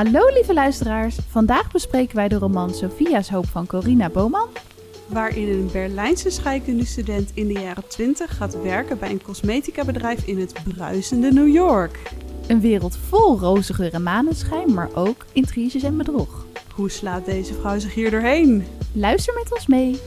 Hallo lieve luisteraars, vandaag bespreken wij de roman Sophia's Hoop van Corina Boman. Waarin een Berlijnse scheikunde student in de jaren 20 gaat werken bij een cosmetica bedrijf in het bruisende New York. Een wereld vol roze geur en maneschijn, maar ook intriges en bedrog. Hoe slaat deze vrouw zich hier doorheen? Luister met ons mee.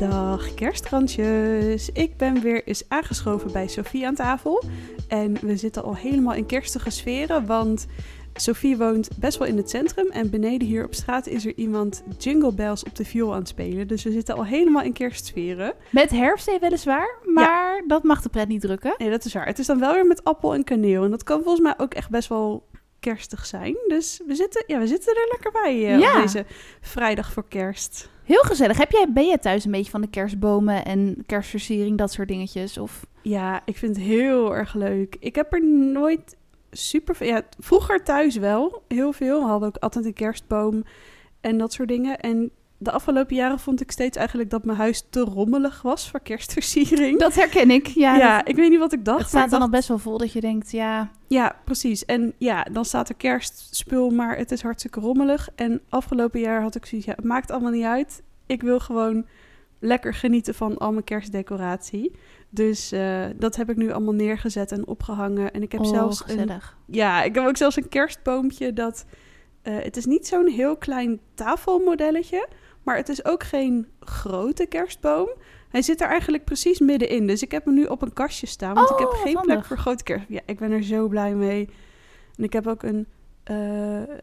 Dag kerstkransjes. Ik ben weer eens aangeschoven bij Sophie aan tafel. En we zitten al helemaal in kerstige sferen, want Sophie woont best wel in het centrum. En beneden hier op straat is er iemand jingle bells op de viool aan het spelen. Dus we zitten al helemaal in kerstsferen. Met herfsthee weliswaar, maar dat mag de pret niet drukken. Nee, dat is waar. Het is dan wel weer met appel en kaneel. En dat kan volgens mij ook echt best wel kerstig zijn. Dus we zitten, ja, we zitten er lekker bij eh, Ja. op deze vrijdag voor kerst. Heel gezellig. Heb jij, ben jij thuis een beetje van de kerstbomen en kerstversiering, dat soort dingetjes? Of... Ja, ik vind het heel erg leuk. Ik heb er nooit super veel... Ja, vroeger thuis wel, heel veel. We hadden ook altijd een kerstboom en dat soort dingen. En de afgelopen jaren vond ik steeds eigenlijk dat mijn huis te rommelig was voor kerstversiering. Dat herken ik, ja. ja, dat- ik weet niet wat ik dacht. het staat dan al best wel vol dat je denkt, ja... Ja, precies. En ja, dan staat er kerstspul, maar het is hartstikke rommelig. En afgelopen jaar had ik zoiets, ja, het maakt allemaal niet uit. Ik wil gewoon lekker genieten van al mijn kerstdecoratie. Dus eh, dat heb ik nu allemaal neergezet en opgehangen. En ik heb oh, zelfs een, gezellig. ja, ik heb ook zelfs een kerstboompje dat... eh, het is niet zo'n heel klein tafelmodelletje, maar het is ook geen grote kerstboom. Hij zit er eigenlijk precies middenin. Dus ik heb hem nu op een kastje staan, want ik heb Oh, geen plek voor grote kerst. Ja, ik ben er zo blij mee. En ik heb ook een... eh,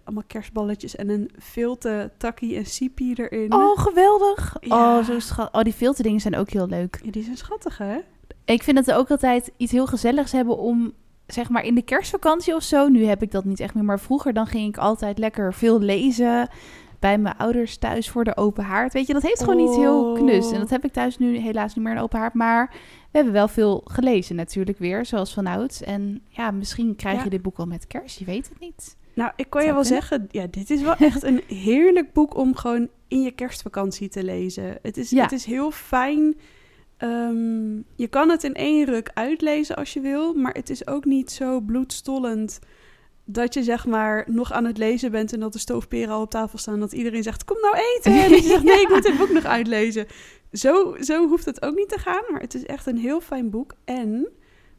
allemaal kerstballetjes en een filte takkie en sipi erin. Oh, geweldig. Ja. Oh, zo schat. Oh, die filterdingen zijn ook heel leuk. Ja, die zijn schattig, hè? Ik vind dat we ook altijd iets heel gezelligs hebben om, zeg maar, in de kerstvakantie of zo. Nu heb ik dat niet echt meer, maar vroeger dan ging ik altijd lekker veel lezen bij mijn ouders thuis voor de open haard. Weet je, dat heeft gewoon iets heel Oh. knus. En dat heb ik thuis nu helaas niet meer een open haard, maar we hebben wel veel gelezen natuurlijk weer, zoals vanouds. En ja, misschien krijg Ja. je dit boek al met kerst, je weet het niet. Nou, ik kan je wel kunnen. zeggen, ja, dit is wel echt een heerlijk boek om gewoon in je kerstvakantie te lezen. Het is, Ja. het is heel fijn. Ehm, je kan het in één ruk uitlezen als je wil, maar het is ook niet zo bloedstollend dat je zeg maar nog aan het lezen bent en dat de stoofperen al op tafel staan. Dat iedereen zegt, kom nou eten. En dat je zegt, nee, ik moet dit boek nog uitlezen. Zo, zo hoeft het ook niet te gaan, maar het is echt een heel fijn boek. En,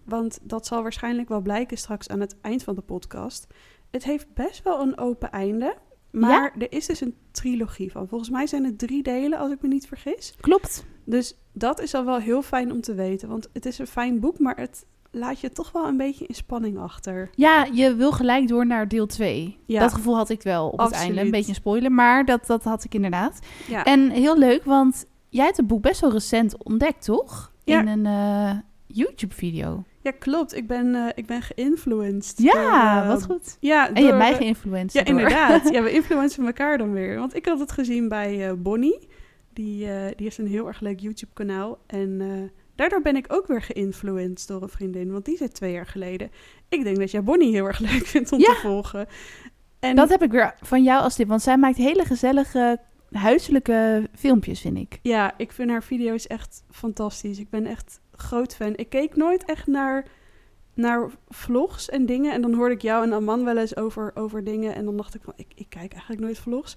want dat zal waarschijnlijk wel blijken straks aan het eind van de podcast. Het heeft best wel een open einde. Maar er is dus een trilogie van. Volgens mij zijn het drie delen, als ik me niet vergis. Klopt. Dus dat is al wel heel fijn om te weten. Want het is een fijn boek, maar het laat je toch wel een beetje in spanning achter. Ja, je wil gelijk door naar deel 2. Ja. Dat gevoel had ik wel op het einde. Een beetje een spoiler, maar dat, dat had ik inderdaad. Ja, En heel leuk, want jij hebt het boek best wel recent ontdekt, toch? Ja. In een eh, YouTube-video. ja klopt. Ik ben, eh, ik ben geïnfluenced. Ja, door, eh, wat goed. Ja, En je hebt mij eh, geïnfluenced. Ja, door. inderdaad. Ja, we influencen elkaar dan weer. Want ik had het gezien bij eh, Bonnie. Die, die heeft een heel erg leuk YouTube-kanaal. En daardoor ben ik ook weer geïnfluenced door een vriendin. Want die zit twee jaar geleden. Ik denk dat jij Bonnie heel erg leuk vindt om Ja. te volgen. En Dat heb ik weer van jou als tip, want zij maakt hele gezellige huiselijke filmpjes, vind ik. ja, ik vind haar video's echt fantastisch. Ik ben echt groot fan. Ik keek nooit echt naar, naar vlogs en dingen. En dan hoorde ik jou en Aman wel eens over, over dingen. En dan dacht ik van, ik, ik kijk eigenlijk nooit vlogs.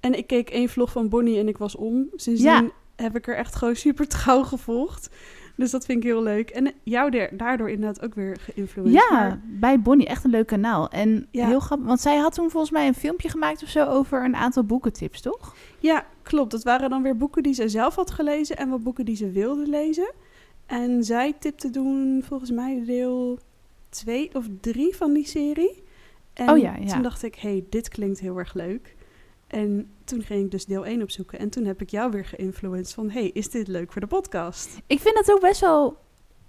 En ik keek één vlog van Bonnie en ik was om. Sindsdien Ja. heb ik er echt gewoon super trouw gevolgd. Dus dat vind ik heel leuk. En jou daardoor inderdaad ook weer geïnfluenced. Ja, Maar- bij Bonnie, echt een leuk kanaal. En Ja. heel grappig, want zij had toen volgens mij een filmpje gemaakt of zo over een aantal boekentips, toch? Ja, klopt. Dat waren dan weer boeken die ze zelf had gelezen en wat boeken die ze wilde lezen. En zij tipte toen volgens mij deel twee of drie van die serie. En Oh ja, ja. toen dacht ik, hey, dit klinkt heel erg leuk. En toen ging ik dus deel 1 opzoeken. En toen heb ik jou weer geïnfluenced van... hey, is dit leuk voor de podcast? Ik vind het ook best wel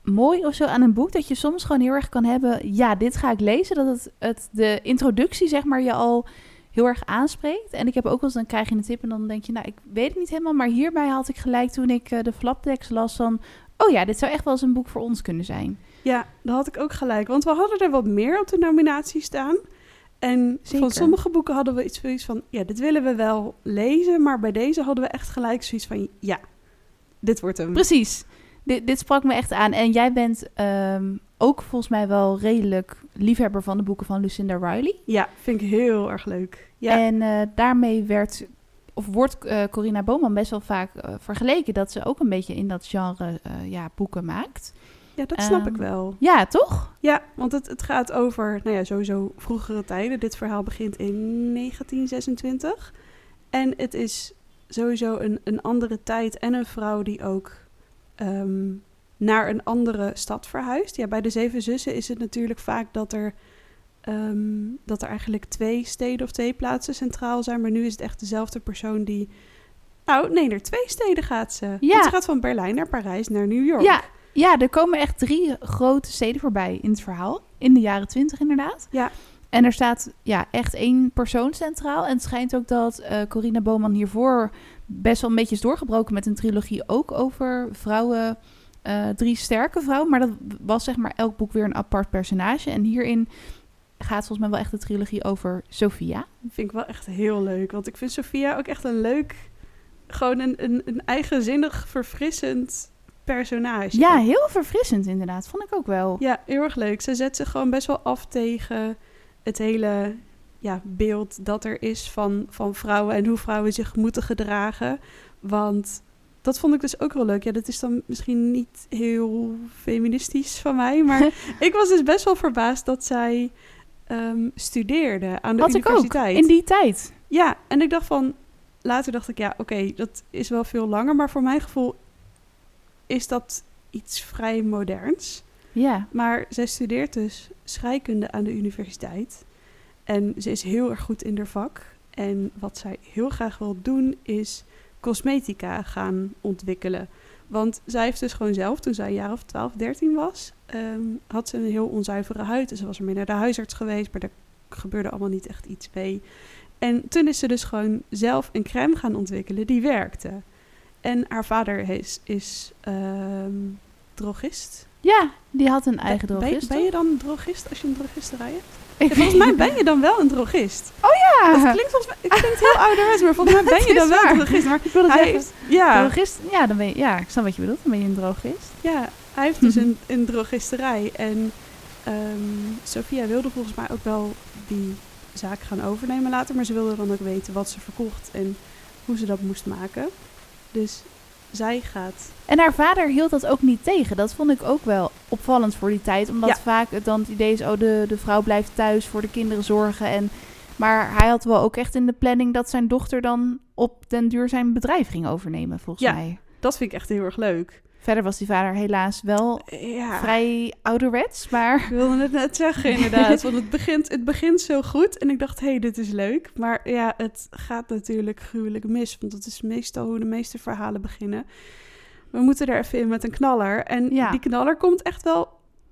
mooi of zo aan een boek dat je soms gewoon heel erg kan hebben. Ja, dit ga ik lezen. Dat het, het de introductie zeg maar je al heel erg aanspreekt. En ik heb ook wel eens dan krijg je een tip en dan denk je, nou ik weet het niet helemaal, maar hierbij had ik gelijk toen ik eh, de flaptekst las van, oh ja, dit zou echt wel eens een boek voor ons kunnen zijn. Ja, dat had ik ook gelijk. Want we hadden er wat meer op de nominatie staan. En Zeker. van sommige boeken hadden we iets zoiets van... ja, dit willen we wel lezen. Maar bij deze hadden we echt gelijk zoiets van... ja, dit wordt hem. Precies. Dit, dit sprak me echt aan. En jij bent ehm, ook volgens mij wel redelijk liefhebber van de boeken van Lucinda Riley. Ja, vind ik heel erg leuk. Ja, En eh, daarmee werd, of wordt eh Corina Bowman best wel vaak eh, vergeleken dat ze ook een beetje in dat genre eh, ja, boeken maakt. ja dat snap ik ehm, wel. Ja, toch? Ja, want het, het gaat over, nou ja, sowieso vroegere tijden. Dit verhaal begint in 1926. En het is sowieso een, een andere tijd en een vrouw die ook ehm, naar een andere stad verhuist. Ja, bij de Zeven Zussen is het natuurlijk vaak dat er, ehm, dat er eigenlijk twee steden of twee plaatsen centraal zijn. Maar nu is het echt dezelfde persoon die... Nou, nee, naar twee steden gaat ze. Ja. Want ze gaat van Berlijn naar Parijs naar New York. Ja, ja, er komen echt drie grote steden voorbij in het verhaal. In de jaren twintig inderdaad. Ja. En er staat ja, echt één persoon centraal. En het schijnt ook dat eh Corina Bowman hiervoor best wel een beetje is doorgebroken met een trilogie ook over vrouwen. eh, drie sterke vrouwen. Maar dat was zeg maar elk boek weer een apart personage. En hierin gaat volgens mij wel echt de trilogie over Sophia. Vind ik wel echt heel leuk. Want ik vind Sophia ook echt een leuk... Gewoon een, een, een eigenzinnig, verfrissend personage. Ja, heel verfrissend inderdaad. Vond ik ook wel. Ja, heel erg leuk. Ze zet zich gewoon best wel af tegen het hele ja, beeld dat er is van, van vrouwen... en hoe vrouwen zich moeten gedragen. Want dat vond ik dus ook wel leuk. Ja, dat is dan misschien niet heel feministisch van mij... maar ik was dus best wel verbaasd dat zij ehm, studeerde aan de Had ik ook, universiteit. in die tijd. Ja, en ik dacht van... Later dacht ik, ja, oké, dat is wel veel langer. Maar voor mijn gevoel is dat iets vrij moderns. Ja. Maar zij studeert dus scheikunde aan de universiteit. En ze is heel erg goed in haar vak. En wat zij heel graag wil doen, is cosmetica gaan ontwikkelen. Want zij heeft dus gewoon zelf, toen zij een jaar of 12, 13 was, ehm, had ze een heel onzuivere huid. En ze was ermee naar de huisarts geweest, maar daar gebeurde allemaal niet echt iets mee. En toen is ze dus gewoon zelf een crème gaan ontwikkelen die werkte. En haar vader is, is ehm, drogist. Ja, die had een eigen Ben- drogist. Ben, je dan drogist als je een drogisterij hebt? Ik volgens mij ben je dan wel een drogist. Ja, Dat klinkt, volgens mij, het klinkt heel ouderwets, maar volgens mij ben je dan is wel een waar. drogist. Maar ik wil het hij zeggen. heeft, ja, Drogist, ja, dan ben je, ja, ik snap wat je bedoelt. Dan ben je een drogist. ja, hij heeft dus een, een drogisterij. En ehm Sophia wilde volgens mij ook wel die zaak gaan overnemen later. Maar ze wilde dan ook weten wat ze verkocht en hoe ze dat moest maken. Dus zij gaat... En haar vader hield dat ook niet tegen. Dat vond ik ook wel opvallend voor die tijd. Omdat Ja. vaak het dan het idee is, oh, de, de vrouw blijft thuis voor de kinderen zorgen. En, maar hij had wel ook echt in de planning dat zijn dochter dan op den duur zijn bedrijf ging overnemen, volgens Ja. mij. Dat vind ik echt heel erg leuk. Verder was die vader helaas wel Ja. vrij ouderwets, maar... Ik wilde het net zeggen, inderdaad. Want het begint, het begint zo goed. En ik dacht, hé, hey, dit is leuk. Maar ja, het gaat natuurlijk gruwelijk mis. Want dat is meestal hoe de meeste verhalen beginnen. We moeten er even in met een knaller. En Ja. die knaller komt echt wel...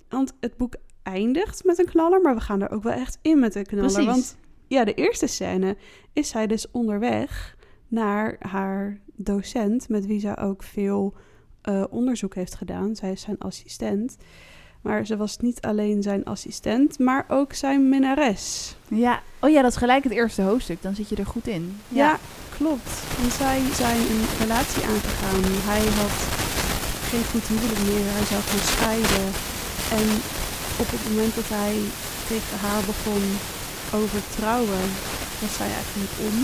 Want het boek eindigt met een knaller. Maar we gaan er ook wel echt in met een knaller. Precies. Want ja, de eerste scène is zij dus onderweg naar haar docent... met wie zij ook veel eh, onderzoek heeft gedaan. Zij is zijn assistent... Maar ze was niet alleen zijn assistent, maar ook zijn minnares. Ja, oh ja, dat is gelijk het eerste hoofdstuk. Dan zit je er goed in. Ja, klopt. Want zij zijn een relatie aangegaan. Hij had geen goed huwelijk meer. Hij zou gaan scheiden. En op het moment dat hij tegen haar begon over trouwen, was zij eigenlijk om.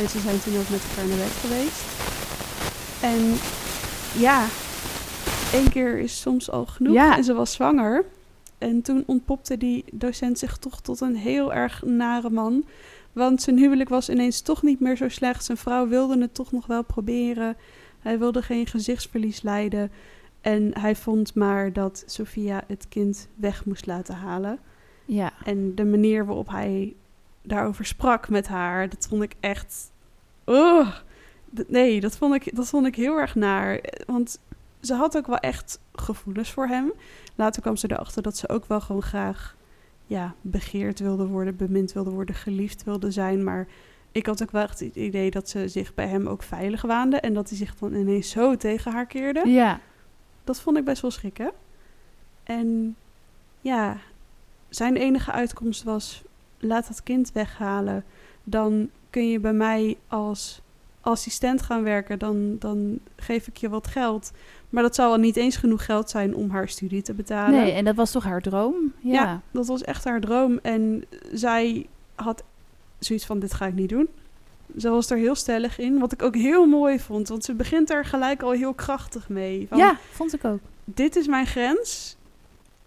En ze zijn toen ook met elkaar naar bed geweest. En ja, één keer is soms al genoeg. Ja. En ze was zwanger. En toen ontpopte die docent zich toch tot een heel erg nare man. Want zijn huwelijk was ineens toch niet meer zo slecht. Zijn vrouw wilde het toch nog wel proberen. Hij wilde geen gezichtsverlies lijden. En hij vond maar dat Sophia het kind weg moest laten halen. Ja. En de manier waarop hij daarover sprak met haar, dat vond ik echt. Oh, nee, dat vond, ik, dat vond ik heel erg naar. Want ze had ook wel echt gevoelens voor hem. Later kwam ze erachter dat ze ook wel gewoon graag ja, begeerd wilde worden, bemind wilde worden, geliefd wilde zijn. Maar ik had ook wel echt het idee dat ze zich bij hem ook veilig waande. En dat hij zich dan ineens zo tegen haar keerde. Ja. Dat vond ik best wel schrikken. En ja, zijn enige uitkomst was: laat dat kind weghalen. Dan kun je bij mij als assistent gaan werken, dan, dan geef ik je wat geld. Maar dat zou al niet eens genoeg geld zijn om haar studie te betalen. Nee, en dat was toch haar droom? Ja. Ja. Dat was echt haar droom. En zij had zoiets van, dit ga ik niet doen. Ze was er heel stellig in, wat ik ook heel mooi vond. Want ze begint er gelijk al heel krachtig mee. Van, ja, vond ik ook. Dit is mijn grens.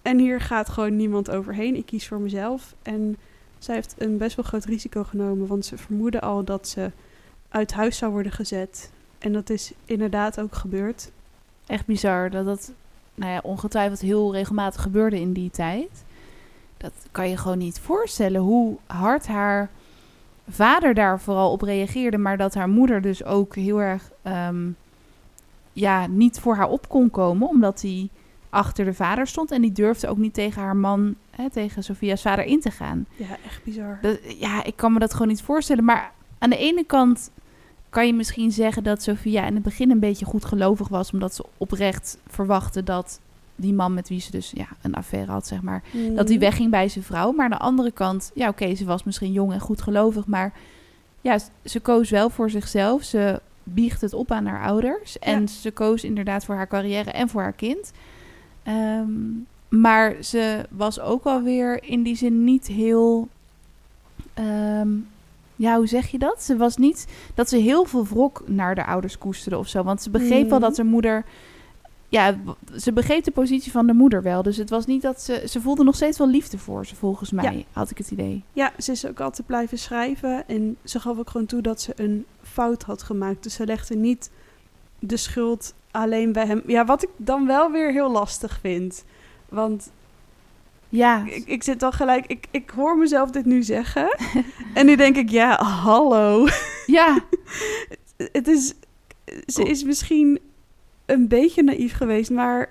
En hier gaat gewoon niemand overheen. Ik kies voor mezelf. En zij heeft een best wel groot risico genomen. Want ze vermoedde al dat ze uit huis zou worden gezet. En dat is inderdaad ook gebeurd. Echt bizar dat dat nou ja, ongetwijfeld heel regelmatig gebeurde in die tijd. Dat kan je gewoon niet voorstellen hoe hard haar vader daar vooral op reageerde, maar dat haar moeder dus ook heel erg ehm, ja, niet voor haar op kon komen, omdat hij achter de vader stond en die durfde ook niet tegen haar man, hè, tegen Sofia's vader in te gaan. Ja, echt bizar. Dat, ja, ik kan me dat gewoon niet voorstellen. Maar aan de ene kant kan je misschien zeggen dat Sophia in het begin een beetje goed gelovig was, omdat ze oprecht verwachtte dat die man met wie ze dus ja, een affaire had, zeg maar, dat die Mhm. wegging bij zijn vrouw. Maar aan de andere kant, ja, oké, ze was misschien jong en goed gelovig, maar ja, ze koos wel voor zichzelf. Ze biegt het op aan haar ouders en Ja. ze koos inderdaad voor haar carrière en voor haar kind. Ehm, maar ze was ook alweer in die zin niet heel. ehm, ja, hoe zeg je dat? Ze was niet dat ze heel veel wrok naar de ouders koesterde of zo. Want ze begreep wel Mhm. dat haar moeder. Ja, ze begreep de positie van de moeder wel. Dus het was niet dat ze. Ze voelde nog steeds wel liefde voor ze, volgens mij, had ik het idee. Ja, ze is ook altijd blijven schrijven. En ze gaf ook gewoon toe dat ze een fout had gemaakt. Dus ze legde niet de schuld alleen bij hem. Ja, wat ik dan wel weer heel lastig vind. Want Ja, ik, ik zit dan gelijk... Ik, ik hoor mezelf dit nu zeggen. en nu denk ik, ja, hallo. ja, Het is... Ze is misschien een beetje naïef geweest, maar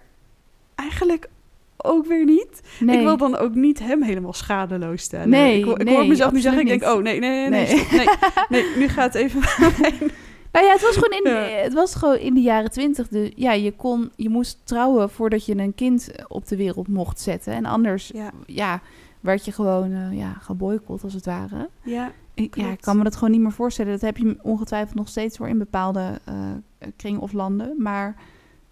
eigenlijk ook weer niet. nee. Ik wil dan ook niet hem helemaal schadeloos stellen. Nee, ik, ho- ik nee, hoor mezelf nu zeggen, ik denk, oh nee, nee, nee, nee, Nee. nee, nee, nu gaat het even. Nou ja, het was gewoon in, Ja. het was gewoon in de jaren twintig. De, ja, je, kon, je moest trouwen voordat je een kind op de wereld mocht zetten. En anders Ja, ja, werd je gewoon eh, ja, geboycott als het ware. ja, Ik, ja, ik kan me dat gewoon niet meer voorstellen. Dat heb je ongetwijfeld nog steeds voor in bepaalde eh kringen of landen. Maar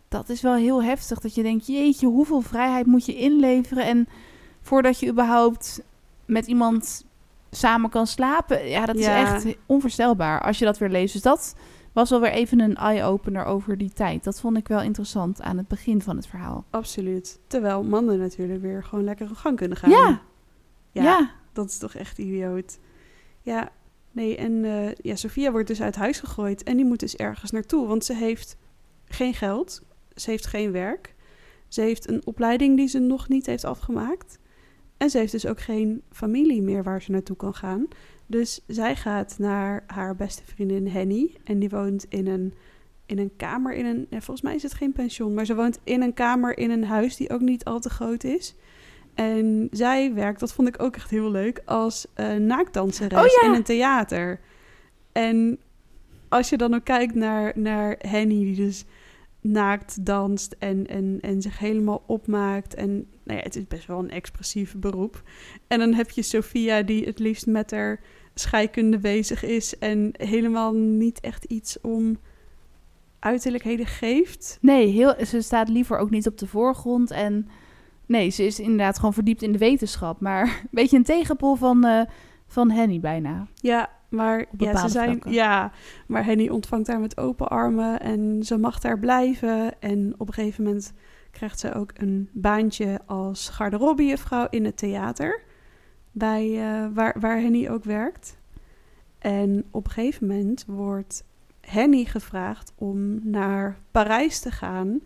dat is wel heel heftig. Dat je denkt, jeetje, hoeveel vrijheid moet je inleveren? En voordat je überhaupt met iemand samen kan slapen. Ja, dat Ja. is echt onvoorstelbaar als je dat weer leest. Dus dat was wel weer even een eye-opener over die tijd. Dat vond ik wel interessant aan het begin van het verhaal. absoluut. Terwijl mannen natuurlijk weer gewoon lekker op gang kunnen gaan. Ja. ja, ja. dat is toch echt idioot. Ja, nee, en eh, ja, Sophia wordt dus uit huis gegooid en die moet dus ergens naartoe, want ze heeft geen geld, ze heeft geen werk, ze heeft een opleiding die ze nog niet heeft afgemaakt en ze heeft dus ook geen familie meer waar ze naartoe kan gaan. Dus zij gaat naar haar beste vriendin Henny en die woont in een, in een kamer, in een, ja, volgens mij is het geen pension, maar ze woont in een kamer in een huis die ook niet al te groot is. En zij werkt, dat vond ik ook echt heel leuk, als eh naakdanseres Oh ja. in een theater. En als je dan ook kijkt naar, naar Henny, die dus naakt danst en, en, en zich helemaal opmaakt. En nou ja, het is best wel een expressief beroep. En dan heb je Sophia, die het liefst met haar scheikunde bezig is en helemaal niet echt iets om uiterlijkheden geeft. Nee, heel, ze staat liever ook niet op de voorgrond. En nee, ze is inderdaad gewoon verdiept in de wetenschap. Maar een beetje een tegenpol van, eh, van Henny bijna. Ja, maar ja, ze zijn, vlakken. ja, maar Henny ontvangt haar met open armen en ze mag daar blijven. En op een gegeven moment krijgt ze ook een baantje als garderobejuffrouw in het theater, bij, eh, waar, waar Henny ook werkt. En op een gegeven moment wordt Henny gevraagd om naar Parijs te gaan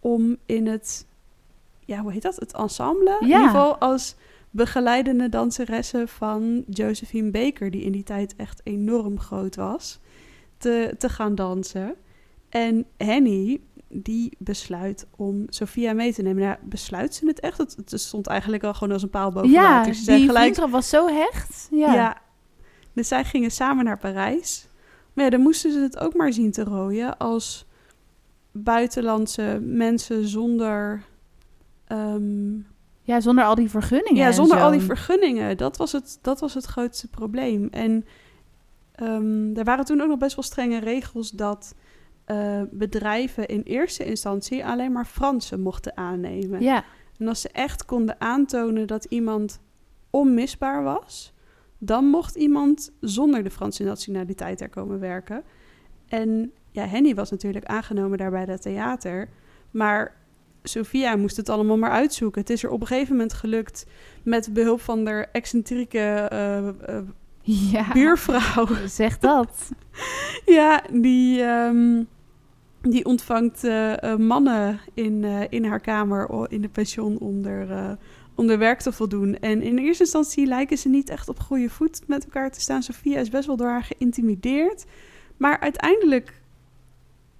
om in het, ja, hoe heet dat? Het ensemble? In Ja. ieder geval als begeleidende danseresse van Josephine Baker, die in die tijd echt enorm groot was, te, te gaan dansen. En Henny, die besluit om Sophia mee te nemen. Nou, besluit ze het echt? Het, het stond eigenlijk al gewoon als een paal boven ja, water. Die gelijk vriendschap was zo hecht. Ja. ja. Dus zij gingen samen naar Parijs. Maar ja, dan moesten ze het ook maar zien te rooien als buitenlandse mensen zonder. ehm, Ja, zonder al die vergunningen. ja, zonder zo. al die vergunningen. Dat was, het, dat was het grootste probleem. En ehm, er waren toen ook nog best wel strenge regels dat eh, bedrijven in eerste instantie alleen maar Fransen mochten aannemen. Ja, En als ze echt konden aantonen dat iemand onmisbaar was, dan mocht iemand zonder de Franse nationaliteit er komen werken. En ja, Henny was natuurlijk aangenomen daar bij dat theater. Maar Sophia moest het allemaal maar uitzoeken. Het is er op een gegeven moment gelukt met behulp van de excentrieke eh, eh, ja. buurvrouw. Zeg dat. ja, die, ehm, die ontvangt eh, mannen in, in haar kamer in de pension om er, eh, om er werk te voldoen. En in eerste instantie lijken ze niet echt op goede voet met elkaar te staan. Sophia is best wel door haar geïntimideerd. Maar uiteindelijk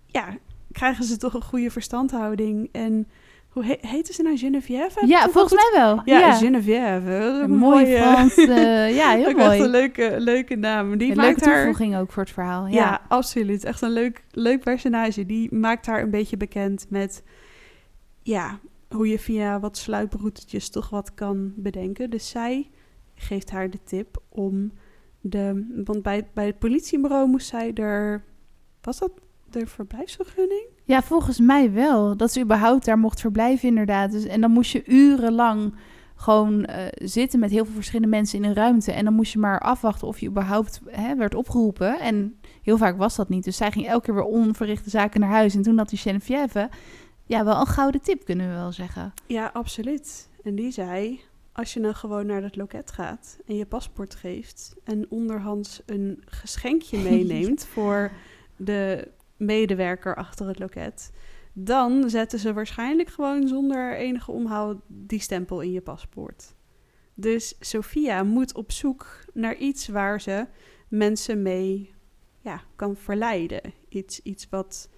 ja, krijgen ze toch een goede verstandhouding. En hoe he heette ze nou? Geneviève? Heb ik Ja, volgens mij wel. Ja, Geneviève. Is ook Een een mooi mooie- Frans. eh, ja, heel echt mooi. een leuke, leuke naam. Die Een maakt leuke haar... toevoeging ook voor het verhaal. Ja, Ja. absoluut. Echt een leuk, leuk personage. Die maakt haar een beetje bekend met... Ja, hoe je via wat sluiproutetjes toch wat kan bedenken. Dus zij geeft haar de tip om de... Want bij, bij het politiebureau moest zij er... Was dat de verblijfsvergunning? Ja, volgens mij wel. Dat ze überhaupt daar mocht verblijven, inderdaad. Dus, en dan moest je urenlang gewoon eh, zitten met heel veel verschillende mensen in een ruimte. En dan moest je maar afwachten of je überhaupt hè, werd opgeroepen. En heel vaak was dat niet. Dus zij ging elke keer weer onverrichte zaken naar huis. En toen had die Geneviève, ja, wel een gouden tip, kunnen we wel zeggen. Ja, absoluut. En die zei... Als je dan gewoon naar het loket gaat en je paspoort geeft... en onderhands een geschenkje meeneemt voor de medewerker achter het loket... dan zetten ze waarschijnlijk gewoon zonder enige omhaal die stempel in je paspoort. Dus Sophia moet op zoek naar iets waar ze mensen mee ja, kan verleiden. Iets, iets wat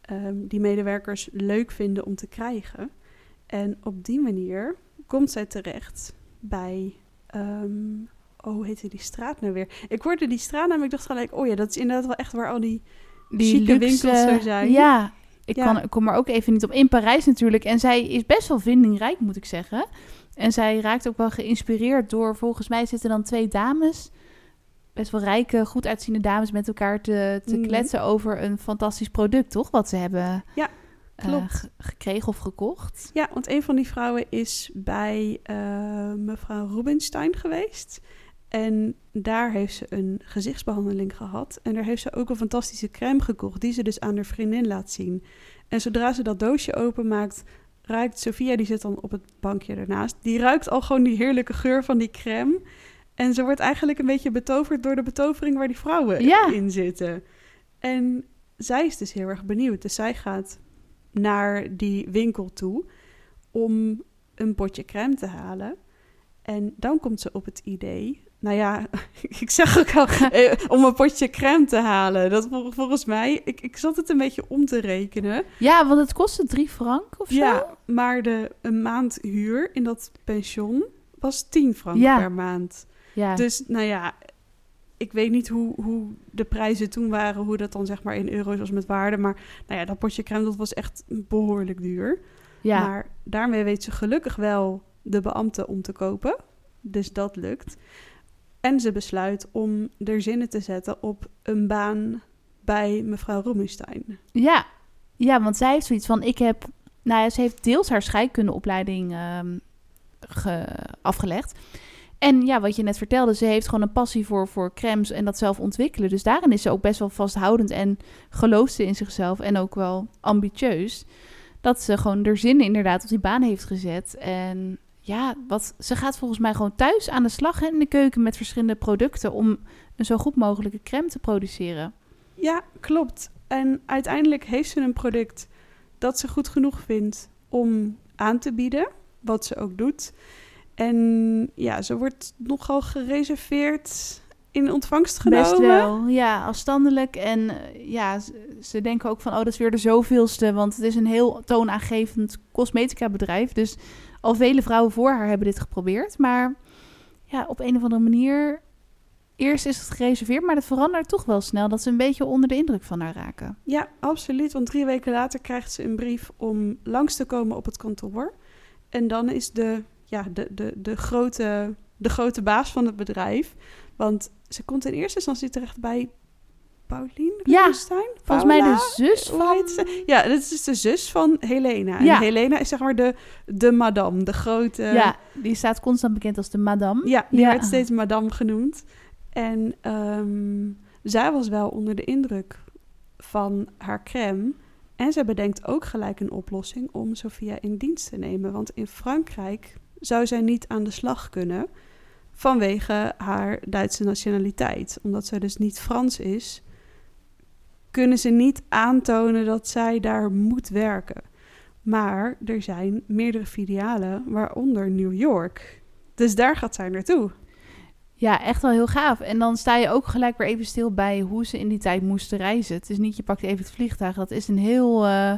ehm, die medewerkers leuk vinden om te krijgen. En op die manier komt zij terecht bij. ehm, oh, hoe heette die straat nou weer? Ik hoorde die straat naam, ik dacht gelijk, oh ja, dat is inderdaad wel echt waar al die. Chique winkels zo zijn. Ja, ik, Ja. Kan, ik kom er ook even niet op. In Parijs natuurlijk. En zij is best wel vindingrijk, moet ik zeggen. En zij raakt ook wel geïnspireerd door... Volgens mij zitten dan twee dames... Best wel rijke, goed uitziende dames met elkaar te, te Mhm. kletsen over een fantastisch product, toch? Wat ze hebben Ja, eh, klopt. ge- gekregen of gekocht. Ja, want een van die vrouwen is bij eh, mevrouw Rubinstein geweest. En daar heeft ze een gezichtsbehandeling gehad. En daar heeft ze ook een fantastische crème gekocht, die ze dus aan haar vriendin laat zien. En zodra ze dat doosje openmaakt, ruikt Sophia, die zit dan op het bankje ernaast, die ruikt al gewoon die heerlijke geur van die crème. En ze wordt eigenlijk een beetje betoverd door de betovering waar die vrouwen Ja. in zitten. En zij is dus heel erg benieuwd. Dus zij gaat naar die winkel toe om een potje crème te halen. En dan komt ze op het idee. Nou ja, ik zeg ook al, eh, om een potje crème te halen. Dat vol- volgens mij, ik, ik zat het een beetje om te rekenen. Ja, want het kostte drie frank of zo. Ja, maar de een maand huur in dat pension was 10 frank Ja. per maand. ja. Dus nou ja, ik weet niet hoe, hoe de prijzen toen waren, hoe dat dan zeg maar in euro's was met waarde. Maar nou ja, dat potje crème, dat was echt behoorlijk duur. ja. Maar daarmee weet ze gelukkig wel de beambte om te kopen. Dus dat lukt. En ze besluit om er zinnen te zetten op een baan bij mevrouw Rubinstein. Ja. ja, want zij heeft zoiets van... Ik heb... Nou ja, ze heeft deels haar scheikundeopleiding ehm, ge- afgelegd. En ja, wat je net vertelde, ze heeft gewoon een passie voor, voor crèmes en dat zelf ontwikkelen. Dus daarin is ze ook best wel vasthoudend en gelooft ze in zichzelf en ook wel ambitieus. Dat ze gewoon er zin inderdaad op die baan heeft gezet. En ja, wat, ze gaat volgens mij gewoon thuis aan de slag hè, in de keuken met verschillende producten om een zo goed mogelijke crème te produceren. Ja, klopt. En uiteindelijk heeft ze een product dat ze goed genoeg vindt om aan te bieden. Wat ze ook doet. En ja, ze wordt nogal gereserveerd in ontvangst genomen. Best wel, ja, afstandelijk. En eh, ja, ze, ze denken ook van, oh, dat is weer de zoveelste. Want het is een heel toonaangevend cosmetica bedrijf. Dus al vele vrouwen voor haar hebben dit geprobeerd. Maar ja, op een of andere manier... Eerst is het gereserveerd, maar dat verandert toch wel snel. Dat ze een beetje onder de indruk van haar raken. Ja, absoluut. Want drie weken later krijgt ze een brief om langs te komen op het kantoor. En dan is de, ja, de, de, de, grote, de grote baas van het bedrijf. Want ze komt in eerste instantie terecht bij Pauline Ja, Rubinstein. Volgens mij de zus van... Ja, dat is dus de zus van Helena. Ja. En Helena is zeg maar de, de madame, de grote... Ja, die staat constant bekend als de madame. Ja, die Ja. werd steeds madame genoemd. En ehm, zij was wel onder de indruk van haar crème. En ze bedenkt ook gelijk een oplossing om Sophia in dienst te nemen. Want in Frankrijk zou zij niet aan de slag kunnen vanwege haar Duitse nationaliteit. Omdat zij dus niet Frans is, kunnen ze niet aantonen dat zij daar moet werken. Maar er zijn meerdere filialen, waaronder New York. Dus daar gaat zij naartoe. Ja, echt wel heel gaaf. En dan sta je ook gelijk weer even stil bij hoe ze in die tijd moesten reizen. Het is niet, je pakt even het vliegtuig. Dat is een heel eh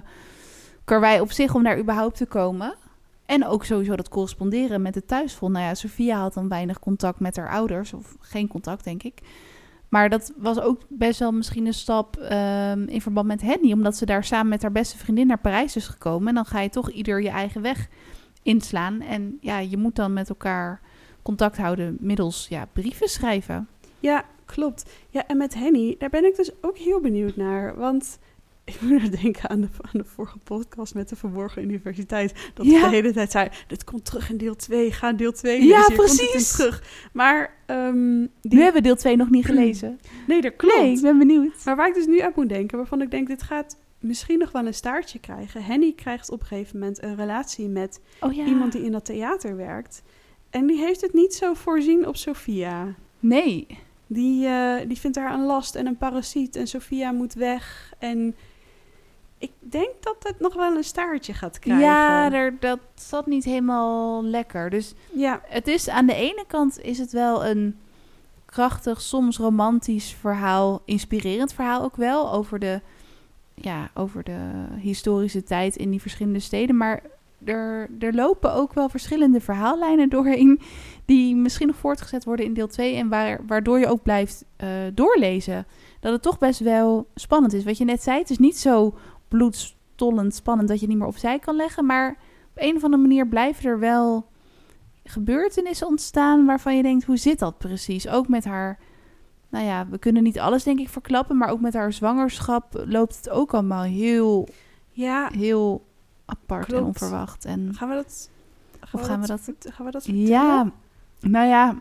karwei op zich om daar überhaupt te komen. En ook sowieso dat corresponderen met het thuisfront. Nou ja, Sophia had dan weinig contact met haar ouders. Of geen contact, denk ik. Maar dat was ook best wel misschien een stap ehm, in verband met Henny. Omdat ze daar samen met haar beste vriendin naar Parijs is gekomen. En dan ga je toch ieder je eigen weg inslaan. En ja, je moet dan met elkaar contact houden middels ja, brieven schrijven. Ja, klopt. Ja, en met Henny, daar ben ik dus ook heel benieuwd naar. Want ik moet er denken aan de, aan de vorige podcast met de Verborgen Universiteit. Dat ik Ja. de hele tijd zei, dit komt terug in deel 2, ga deel 2 Ja, lezen. precies. terug. Maar, ehm, Nu hebben we deel 2 nog niet gelezen. nee, dat klopt. Nee, ik ben benieuwd. Maar waar ik dus nu aan moet denken, waarvan ik denk, dit gaat misschien nog wel een staartje krijgen. Henny krijgt op een gegeven moment een relatie met Oh ja. iemand die in dat theater werkt. En die heeft het niet zo voorzien op Sophia. Nee. Die, eh, die vindt haar een last en een parasiet en Sophia moet weg. En ik denk dat het nog wel een staartje gaat krijgen. Ja, er, dat zat niet helemaal lekker. Dus ja, het is aan de ene kant is het wel een krachtig, soms romantisch verhaal, inspirerend verhaal ook wel over de, ja, over de historische tijd in die verschillende steden. Maar er, er lopen ook wel verschillende verhaallijnen doorheen die misschien nog voortgezet worden in deel 2 en waar, waardoor je ook blijft eh, doorlezen. Dat het toch best wel spannend is. Wat je net zei, het is niet zo bloedstollend spannend dat je niet meer opzij kan leggen, maar op een of andere manier blijven er wel gebeurtenissen ontstaan waarvan je denkt, hoe zit dat precies? Ook met haar, nou ja, we kunnen niet alles denk ik verklappen, maar ook met haar zwangerschap loopt het ook allemaal heel, ja. heel apart en onverwacht. En Gaan we dat... Of gaan we dat- Gaan we dat vertellen? ja, nou ja,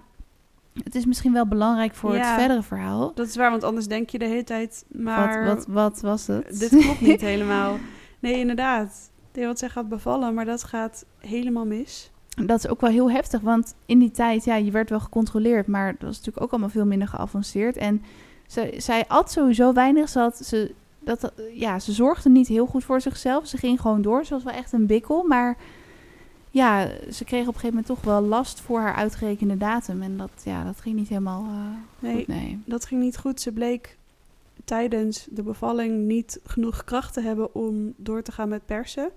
het is misschien wel belangrijk voor Ja. het verdere verhaal. Dat is waar, want anders denk je de hele tijd... Maar Wat, wat, wat was het? dit klopt niet helemaal. Nee, inderdaad. Nee, wat zij gaat bevallen, maar dat gaat helemaal mis. Dat is ook wel heel heftig, want in die tijd, ja, je werd wel gecontroleerd, maar dat was natuurlijk ook allemaal veel minder geavanceerd. En ze, zij at sowieso weinig. Ze, had, ze, dat, ja, ze zorgde niet heel goed voor zichzelf. Ze ging gewoon door. Ze was wel echt een bikkel, maar ja, ze kreeg op een gegeven moment toch wel last voor haar uitgerekende datum. En dat, ja, dat ging niet helemaal eh, Nee, goed, nee. dat ging niet goed. Ze bleek tijdens de bevalling niet genoeg kracht te hebben om door te gaan met persen.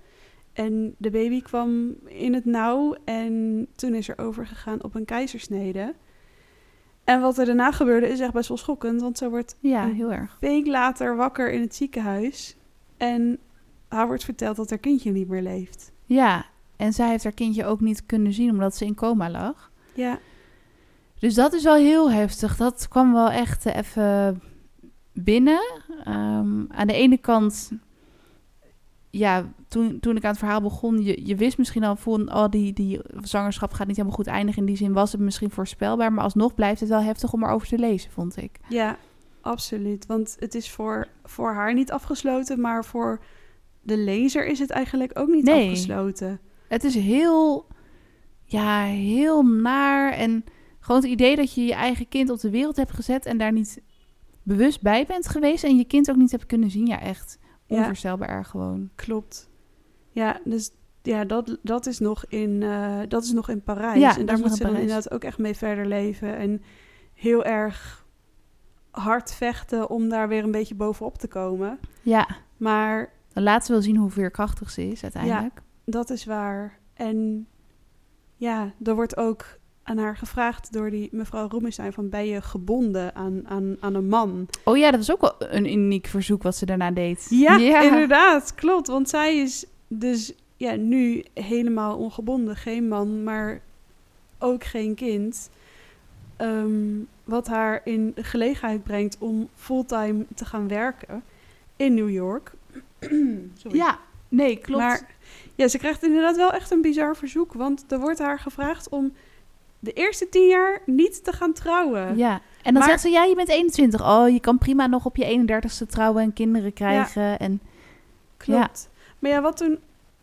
En de baby kwam in het nauw en toen is er overgegaan op een keizersnede. En wat er daarna gebeurde is echt best wel schokkend, want ze wordt Ja, heel erg. een week later wakker in het ziekenhuis. En haar wordt verteld dat haar kindje niet meer leeft. Ja, en zij heeft haar kindje ook niet kunnen zien omdat ze in coma lag. Ja, Dus dat is wel heel heftig. Dat kwam wel echt eh, even binnen. Ehm, aan de ene kant, ja, toen, toen ik aan het verhaal begon, je, je wist misschien al van, oh, die, die zwangerschap gaat niet helemaal goed eindigen. In die zin was het misschien voorspelbaar, maar alsnog blijft het wel heftig om erover te lezen, vond ik. ja, absoluut. Want het is voor, voor haar niet afgesloten, maar voor de lezer is het eigenlijk ook niet Nee. afgesloten. Het is heel, ja, heel naar en gewoon het idee dat je je eigen kind op de wereld hebt gezet en daar niet bewust bij bent geweest en je kind ook niet hebt kunnen zien. Ja, echt Ja. onvoorstelbaar erg gewoon. Klopt. Ja, dus ja, dat, dat, is nog in, eh, dat is nog in Parijs. Ja, en daar is nog moet in ze dan inderdaad ook echt mee verder leven. En heel erg hard vechten om daar weer een beetje bovenop te komen. Ja, Maar dan laten ze wel zien hoe veerkrachtig ze is uiteindelijk. Dat is waar. En ja, er wordt ook aan haar gevraagd door die mevrouw Roemenstein van ben je gebonden aan, aan, aan een man? Oh ja, dat was ook wel een uniek verzoek wat ze daarna deed. Ja, inderdaad, klopt. Want zij is dus ja, nu helemaal ongebonden. Geen man, maar ook geen kind. ehm, wat haar in gelegenheid brengt om fulltime te gaan werken in New York. Sorry. Ja, nee, klopt. Maar ja, ze krijgt inderdaad wel echt een bizar verzoek. Want er wordt haar gevraagd om de eerste tien jaar niet te gaan trouwen. ja. En dan Maar- zegt ze, ja, je bent 21. Oh, je kan prima nog op je 31ste trouwen en kinderen krijgen. En Klopt. Maar ja, wat toen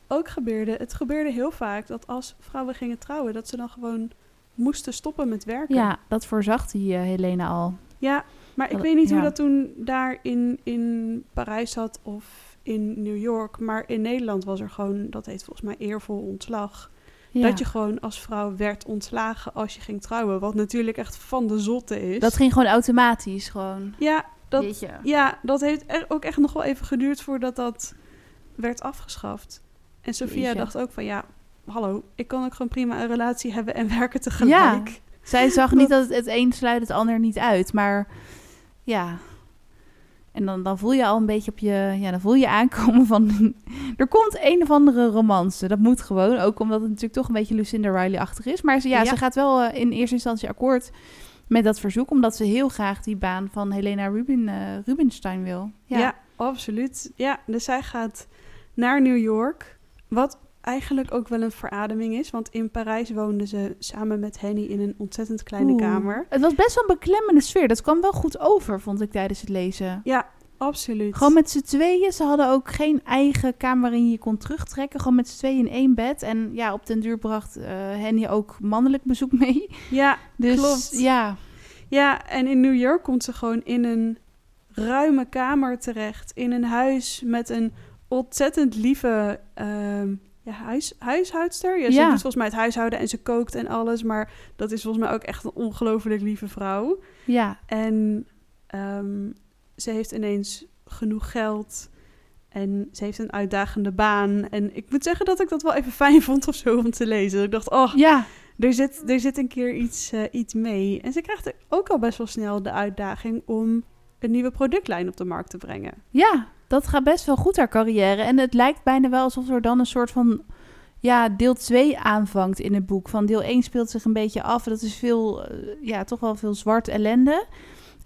ook gebeurde, het gebeurde heel vaak dat als vrouwen gingen trouwen, dat ze dan gewoon moesten stoppen met werken. ja, dat voorzag die eh, Helena al. Ja, maar ik weet niet hoe ja. dat toen daar in, in Parijs zat of in New York. Maar in Nederland was er gewoon, dat heet volgens mij eervol ontslag. Ja. Dat je gewoon als vrouw werd ontslagen als je ging trouwen. Wat natuurlijk echt van de zotte is. Dat ging gewoon automatisch, gewoon. Ja, dat, Weet je. ja, dat heeft er ook echt nog wel even geduurd voordat dat werd afgeschaft. En Sophia Jeetje. dacht ook van ja, hallo, ik kan ook gewoon prima een relatie hebben en werken tegelijk. Zij zag niet dat het, het een sluit het ander niet uit, maar ja. En dan, dan voel je al een beetje op je, ja, dan voel je aankomen van, er komt een of andere romance. Dat moet gewoon, ook omdat het natuurlijk toch een beetje Lucinda Riley-achtig is. Maar ze, ja, Ja. ze gaat wel eh, in eerste instantie akkoord met dat verzoek, omdat ze heel graag die baan van Helena Rubin, eh, Rubinstein wil. Ja. absoluut. Ja, dus zij gaat naar New York. Wat eigenlijk ook wel een verademing is. Want in Parijs woonde ze samen met Henny in een ontzettend kleine Oeh. kamer. Het was best wel een beklemmende sfeer. Dat kwam wel goed over, vond ik tijdens het lezen. Ja, absoluut. Gewoon met z'n tweeën. Ze hadden ook geen eigen kamer waarin je je kon terugtrekken. Gewoon met z'n tweeën in één bed. En ja, op den duur bracht eh, Henny ook mannelijk bezoek mee. Ja, Dus Klopt. ja, Ja, en in New York komt ze gewoon in een ruime kamer terecht. In een huis met een ontzettend lieve ehm, ja, huis, huishoudster. Ja, ze Ja. doet volgens mij het huishouden en ze kookt en alles. Maar dat is volgens mij ook echt een ongelooflijk lieve vrouw. ja, En ehm, ze heeft ineens genoeg geld. En ze heeft een uitdagende baan. En ik moet zeggen dat ik dat wel even fijn vond of zo om te lezen. Ik dacht, oh, ja, er zit, er zit een keer iets, eh, iets mee. En ze krijgt ook al best wel snel de uitdaging om een nieuwe productlijn op de markt te brengen. ja. Dat gaat best wel goed haar carrière. En het lijkt bijna wel alsof er dan een soort van ja, deel 2 aanvangt in het boek. Van deel 1 speelt zich een beetje af. Dat is veel, eh, ja, toch wel veel zwart ellende.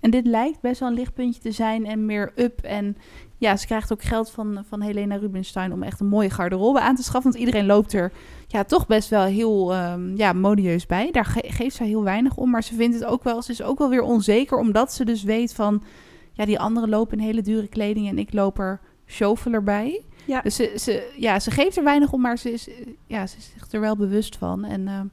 En dit lijkt best wel een lichtpuntje te zijn en meer up. En ja, ze krijgt ook geld van, van Helena Rubinstein om echt een mooie garderobe aan te schaffen. Want iedereen loopt er ja, toch best wel heel ehm, ja, modieus bij. Daar ge- geeft zij heel weinig om. Maar ze vindt het ook wel, ze is ook wel weer onzeker. Omdat ze dus weet van, ja, die anderen lopen in hele dure kleding en ik loop er chauffeur bij. Ja. Dus ze, ze, ja, ze geeft er weinig om, maar ze is, ja, ze is zich er wel bewust van. En ehm,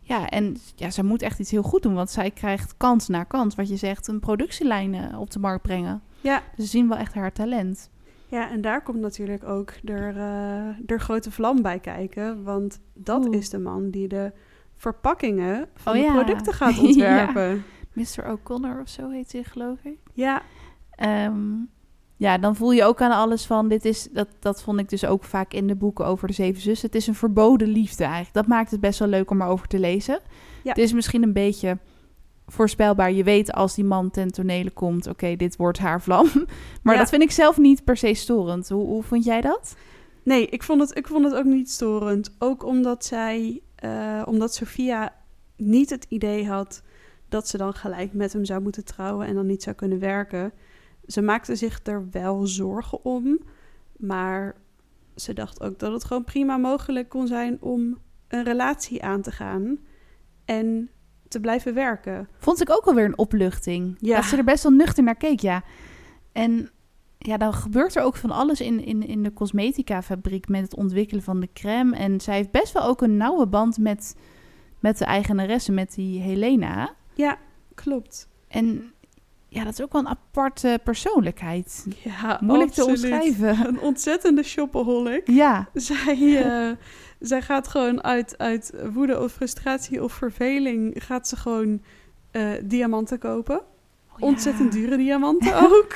ja, en ja, ze moet echt iets heel goed doen, want zij krijgt kans na kans. Wat je zegt, een productielijn eh, op de markt brengen. Ja, Dus ze zien wel echt haar talent. ja en daar komt natuurlijk ook de, eh, de grote vlam bij kijken. Want dat Oeh. is de man die de verpakkingen van Oh de ja. producten gaat ontwerpen. Mr. O'Connor of zo heet hij, geloof ik. ja. Ehm, ja, dan voel je ook aan alles van, dit is, dat, dat vond ik dus ook vaak in de boeken over de Zeven Zussen. Het is een verboden liefde eigenlijk. Dat maakt het best wel leuk om erover te lezen. Ja. Het is misschien een beetje voorspelbaar. Je weet als die man ten tonele komt, oké, dit wordt haar vlam. Maar Ja. dat vind ik zelf niet per se storend. Hoe, hoe vond jij dat? Nee, ik vond, het, ik vond het ook niet storend. Ook omdat zij, eh, omdat Sophia niet het idee had dat ze dan gelijk met hem zou moeten trouwen en dan niet zou kunnen werken. Ze maakte zich er wel zorgen om, maar ze dacht ook dat het gewoon prima mogelijk kon zijn om een relatie aan te gaan en te blijven werken. Vond ik ook wel weer een opluchting. Ja. Dat ze er best wel nuchter naar keek, ja. En ja, dan gebeurt er ook van alles in, in, in de cosmetica-fabriek met het ontwikkelen van de crème. En zij heeft best wel ook een nauwe band met, met de eigenaresse, met die Helena. Ja, klopt. En ja, dat is ook wel een aparte persoonlijkheid. Ja, Moeilijk te omschrijven. Een ontzettende shopaholic. Ja, Zij, eh, zij gaat gewoon uit, uit woede of frustratie of verveling... gaat ze gewoon eh, diamanten kopen. Ontzettend dure diamanten ook.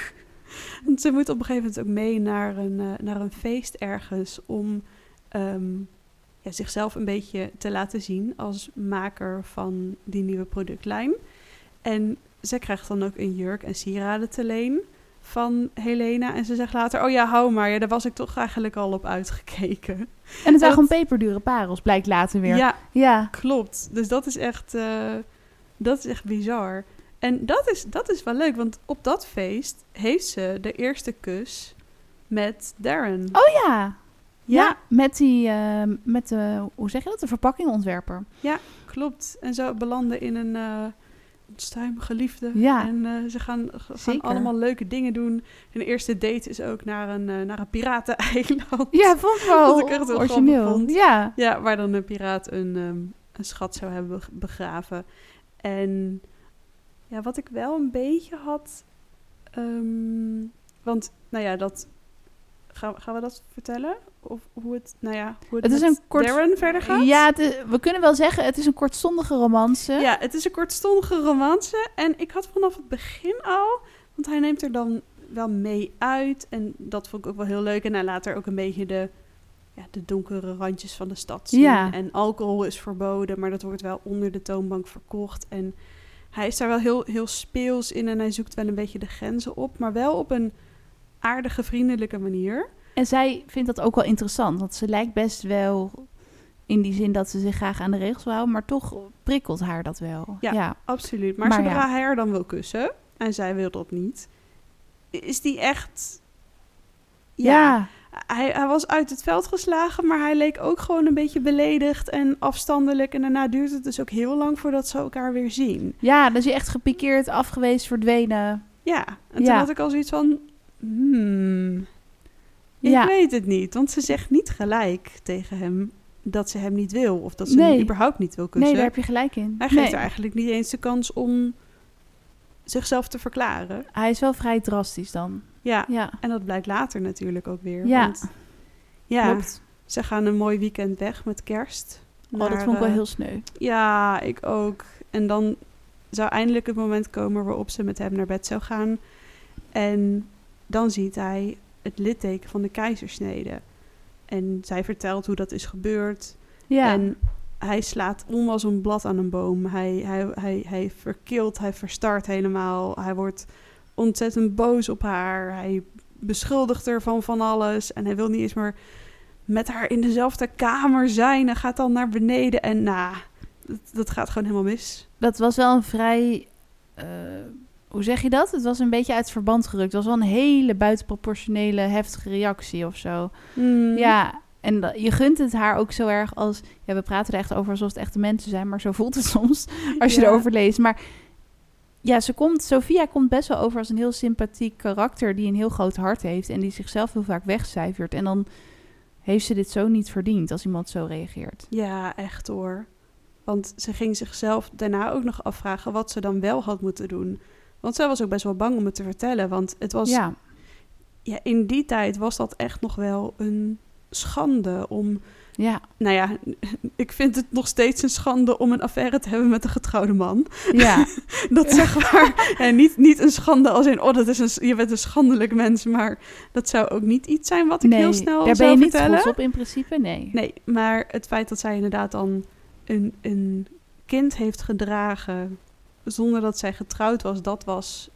Ze moet op een gegeven moment ook mee naar een, eh, naar een feest ergens... om ehm, ja, zichzelf een beetje te laten zien als maker van die nieuwe productlijn. En zij krijgt dan ook een jurk en sieraden te leen van Helena. En ze zegt later, oh ja, hou maar. Ja, daar was ik toch eigenlijk al op uitgekeken. En het waren Dat- gewoon peperdure parels, blijkt later weer. Ja, ja. klopt. Dus dat is echt... eh, Dat is echt bizar. En dat is, dat is wel leuk, want op dat feest heeft ze de eerste kus met Darren. Oh ja. Ja, met die, eh, met de, hoe zeg je dat, de verpakkingontwerper. Klopt. En zo belanden in een uh, onstuimige liefde. Ja, En eh, ze gaan, gaan Zeker. allemaal leuke dingen doen. Hun eerste date is ook naar een, eh, naar een pirateneiland. ja vond ik wel Wat ik echt origineel. vond. Ja. Ja, waar dan een piraat een, ehm, een schat zou hebben beg- begraven. En ja, wat ik wel een beetje had. ehm, want, nou ja, dat. Gaan, gaan we dat vertellen? Of hoe het, nou ja, hoe het, Het is een kort- Darren verder gaat? Ja, is- we kunnen wel zeggen, het is een kortstondige romance. Ja, het is een kortstondige romance. En ik had vanaf het begin al... Want hij neemt er dan wel mee uit. En dat vond ik ook wel heel leuk. En hij laat er ook een beetje de, ja, de donkere randjes van de stad zien. Ja. En alcohol is verboden, maar dat wordt wel onder de toonbank verkocht. En hij is daar wel heel, heel speels in. En hij zoekt wel een beetje de grenzen op. Maar wel op een aardige, vriendelijke manier. En zij vindt dat ook wel interessant, want ze lijkt best wel in die zin dat ze zich graag aan de regels wil houden, maar toch prikkelt haar dat wel. Ja. ja. Absoluut. Maar, Maar zodra ja. hij haar dan wil kussen... En zij wil dat niet... Is die echt... Ja. hij, hij was uit het veld geslagen, maar hij leek ook gewoon een beetje beledigd en afstandelijk. En daarna duurt het dus ook heel lang voordat ze elkaar weer zien. Ja, dan is hij echt gepikeerd, afgewezen, verdwenen. Ja, en toen had ik al zoiets van... Hmm, ik Ja. weet het niet, want ze zegt niet gelijk tegen hem dat ze hem niet wil. Of dat ze Nee. hem überhaupt niet wil kussen. Nee, daar heb je gelijk in. Hij geeft Nee. haar eigenlijk niet eens de kans om zichzelf te verklaren. Hij is wel vrij drastisch dan. Ja, Ja, en dat blijkt later natuurlijk ook weer. Ja. Want, ja, klopt. ze gaan een mooi weekend weg met kerst. Oh, dat vond ik wel eh, heel sneu. Ja, ik ook. En dan zou eindelijk het moment komen waarop ze met hem naar bed zou gaan. En dan ziet hij het litteken van de keizersnede. En zij vertelt hoe dat is gebeurd. Ja, En hij slaat om als een blad aan een boom. Hij, hij, hij, hij verkilt, hij verstart helemaal. Hij wordt ontzettend boos op haar. Hij beschuldigt haar van van alles. En hij wil niet eens meer met haar in dezelfde kamer zijn. En gaat dan naar beneden. En nou, dat, dat gaat gewoon helemaal mis. dat was wel een vrij... eh, hoe zeg je dat? Het was een beetje uit verband gerukt. Het was wel een hele buitenproportionele heftige reactie of zo. Mm. Ja, en je gunt het haar ook zo erg als... Ja, we praten er echt over alsof het echte mensen zijn, maar zo voelt het soms als je Ja. erover leest. Maar ja, ze komt, Sophia komt best wel over als een heel sympathiek karakter die een heel groot hart heeft en die zichzelf heel vaak wegcijfert. En dan heeft ze dit zo niet verdiend als iemand zo reageert. Ja, echt hoor. Want ze ging zichzelf daarna ook nog afvragen wat ze dan wel had moeten doen. Want zij was ook best wel bang om het te vertellen. Want het was Ja, ja, in die tijd was dat echt nog wel een schande om... ja, Nou ja, ik vind het nog steeds een schande om een affaire te hebben met een getrouwde man. ja. Dat zeg maar. En niet, niet een schande als in, oh, dat is een, je bent een schandelijk mens. Maar dat zou ook niet iets zijn wat ik nee, heel snel daar ben je niet vertellen. op in principe, nee. Nee, maar het feit dat zij inderdaad dan een, een kind heeft gedragen zonder dat zij getrouwd was, dat was...